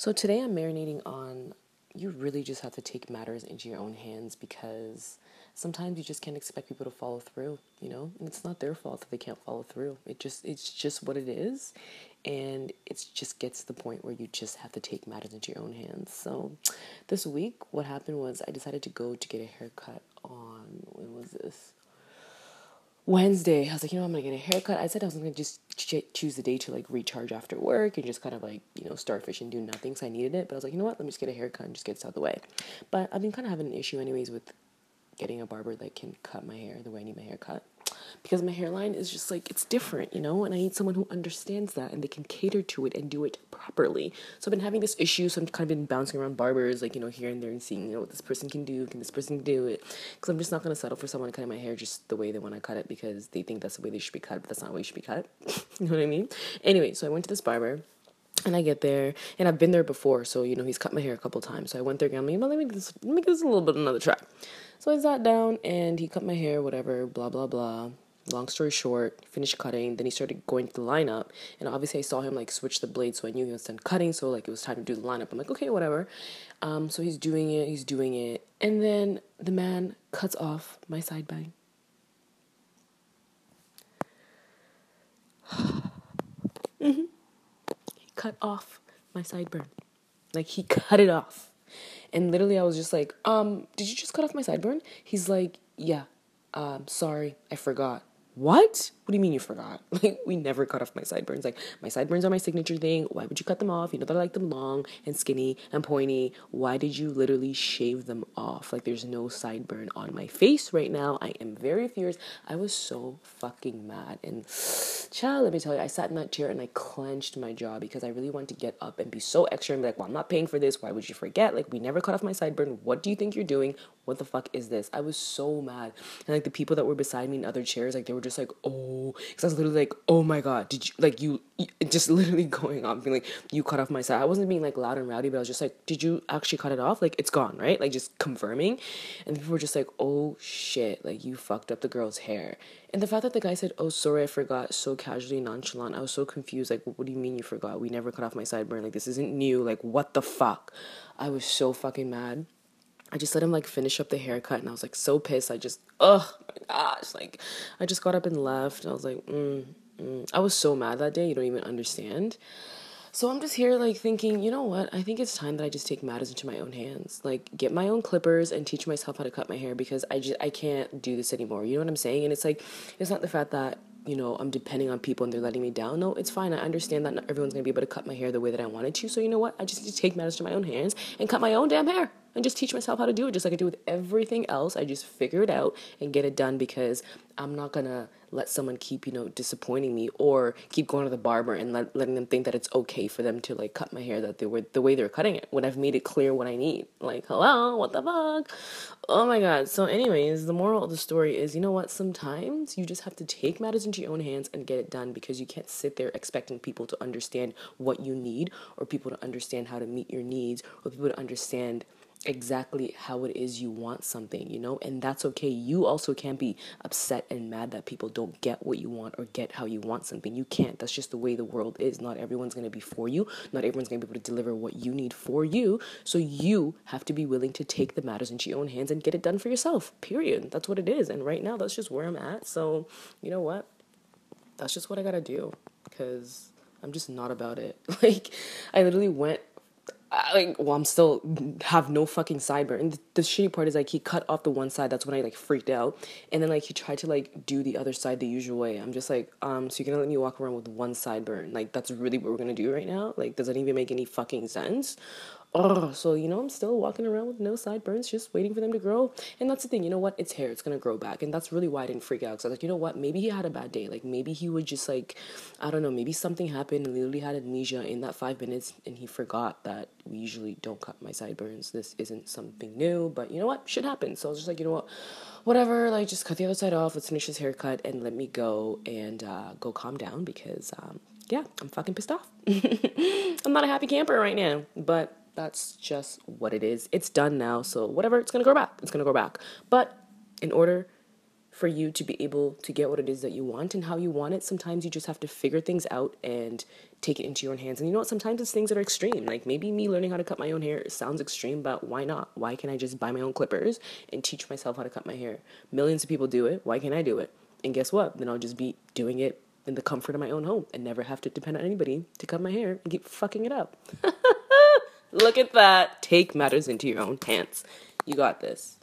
So today I'm marinating on you really just have to take matters into your own hands because sometimes you just can't expect people to follow through, you know? And it's not their fault that they can't follow through. It just it's just what it is. And it just gets to the point where you just have to take matters into your own hands. So this week what happened was I decided to go to get a haircut on when was this? Wednesday, I was like, you know, I'm gonna get a haircut. I said I was gonna just ch- choose the day to like recharge after work and just kind of like, you know, starfish and do nothing. So I needed it, but I was like, you know what, let me just get a haircut and just get it out of the way. But I've been kind of having an issue, anyways, with getting a barber that can cut my hair the way I need my hair cut because my hairline is just like it's different, you know, and I need someone who understands that and they can cater to it and do it properly. So I've been having this issue, so I'm kind of been bouncing around barbers, like you know, here and there, and seeing you know what this person can do, can this person do it? Because I'm just not gonna settle for someone cutting my hair just the way they want to cut it because they think that's the way they should be cut, but that's not the way it should be cut. you know what I mean? Anyway, so I went to this barber. And I get there, and I've been there before, so you know he's cut my hair a couple times. So I went there, and I'm like, well, let me give this, let me give this a little bit another try. So I sat down, and he cut my hair, whatever, blah blah blah long story short, finished cutting. Then he started going to the lineup, and obviously I saw him like switch the blade, so I knew he was done cutting. So like it was time to do the lineup. I'm like, okay, whatever. Um, so he's doing it, he's doing it, and then the man cuts off my side bang. mm-hmm. He cut off my sideburn, like he cut it off, and literally I was just like, um, did you just cut off my sideburn? He's like, yeah. Um, sorry, I forgot what? What do you mean you forgot? Like, we never cut off my sideburns. Like, my sideburns are my signature thing. Why would you cut them off? You know that I like them long and skinny and pointy. Why did you literally shave them off? Like, there's no sideburn on my face right now. I am very furious. I was so fucking mad. And, child, let me tell you, I sat in that chair and I clenched my jaw because I really wanted to get up and be so extra and be like, well, I'm not paying for this. Why would you forget? Like, we never cut off my sideburn. What do you think you're doing? What the fuck is this? I was so mad. And, like, the people that were beside me in other chairs, like, they were just like, oh, because I was literally like, oh my god, did you like you, you just literally going off, being like, you cut off my side. I wasn't being like loud and rowdy, but I was just like, did you actually cut it off? Like it's gone, right? Like just confirming, and people were just like, oh shit, like you fucked up the girl's hair. And the fact that the guy said, oh sorry, I forgot, so casually nonchalant, I was so confused. Like, what do you mean you forgot? We never cut off my sideburn. Like this isn't new. Like what the fuck? I was so fucking mad. I just let him like finish up the haircut and I was like so pissed. I just, oh my gosh. Like, I just got up and left. I was like, mm, mm. I was so mad that day. You don't even understand. So I'm just here like thinking, you know what? I think it's time that I just take matters into my own hands. Like get my own clippers and teach myself how to cut my hair because I just I can't do this anymore. You know what I'm saying? And it's like it's not the fact that you know, I'm depending on people and they're letting me down. No, it's fine. I understand that not everyone's gonna be able to cut my hair the way that I wanted to. So you know what? I just need to take matters to my own hands and cut my own damn hair and just teach myself how to do it just like I do with everything else. I just figure it out and get it done because I'm not gonna let someone keep, you know, disappointing me or keep going to the barber and let, letting them think that it's okay for them to like cut my hair that they were the way they're cutting it when I've made it clear what I need. Like, hello, what the fuck? Oh my god. So, anyways, the moral of the story is you know what? Sometimes you just have to take matters into your own hands and get it done because you can't sit there expecting people to understand what you need or people to understand how to meet your needs or people to understand exactly how it is you want something, you know, and that's okay. You also can't be upset and mad that people don't get what you want or get how you want something. You can't. That's just the way the world is. Not everyone's going to be for you, not everyone's going to be able to deliver what you need for you. So you have to be willing to take the matters into your own hands and get it done for yourself, period. That's what it is. And right now, that's just where I'm at. So, you know what? That's just what I got to do because I'm just not about it. Like, I literally went I, like well i'm still have no fucking sideburn and the, the shitty part is like he cut off the one side. That's when i like freaked out. And then like he tried to like do the other side the usual way. I'm just like um so you're gonna let me walk around with one sideburn? Like that's really what we're gonna do right now? Like does that even make any fucking sense oh, so you know, I'm still walking around with no sideburns, just waiting for them to grow. And that's the thing, you know what? It's hair, it's gonna grow back, and that's really why I didn't freak out. Cause I was like, you know what? Maybe he had a bad day. Like maybe he would just like, I don't know, maybe something happened and literally had amnesia in that five minutes, and he forgot that we usually don't cut my sideburns. This isn't something new, but you know what? Shit happens. So I was just like, you know what? Whatever, like just cut the other side off. Let's finish this haircut and let me go and uh, go calm down because um, yeah, I'm fucking pissed off. I'm not a happy camper right now, but that's just what it is. It's done now, so whatever, it's gonna grow back. It's gonna grow back. But in order for you to be able to get what it is that you want and how you want it. Sometimes you just have to figure things out and take it into your own hands. And you know what? Sometimes it's things that are extreme. Like maybe me learning how to cut my own hair sounds extreme, but why not? Why can't I just buy my own clippers and teach myself how to cut my hair? Millions of people do it. Why can't I do it? And guess what? Then I'll just be doing it in the comfort of my own home and never have to depend on anybody to cut my hair and keep fucking it up. Look at that. Take matters into your own hands. You got this.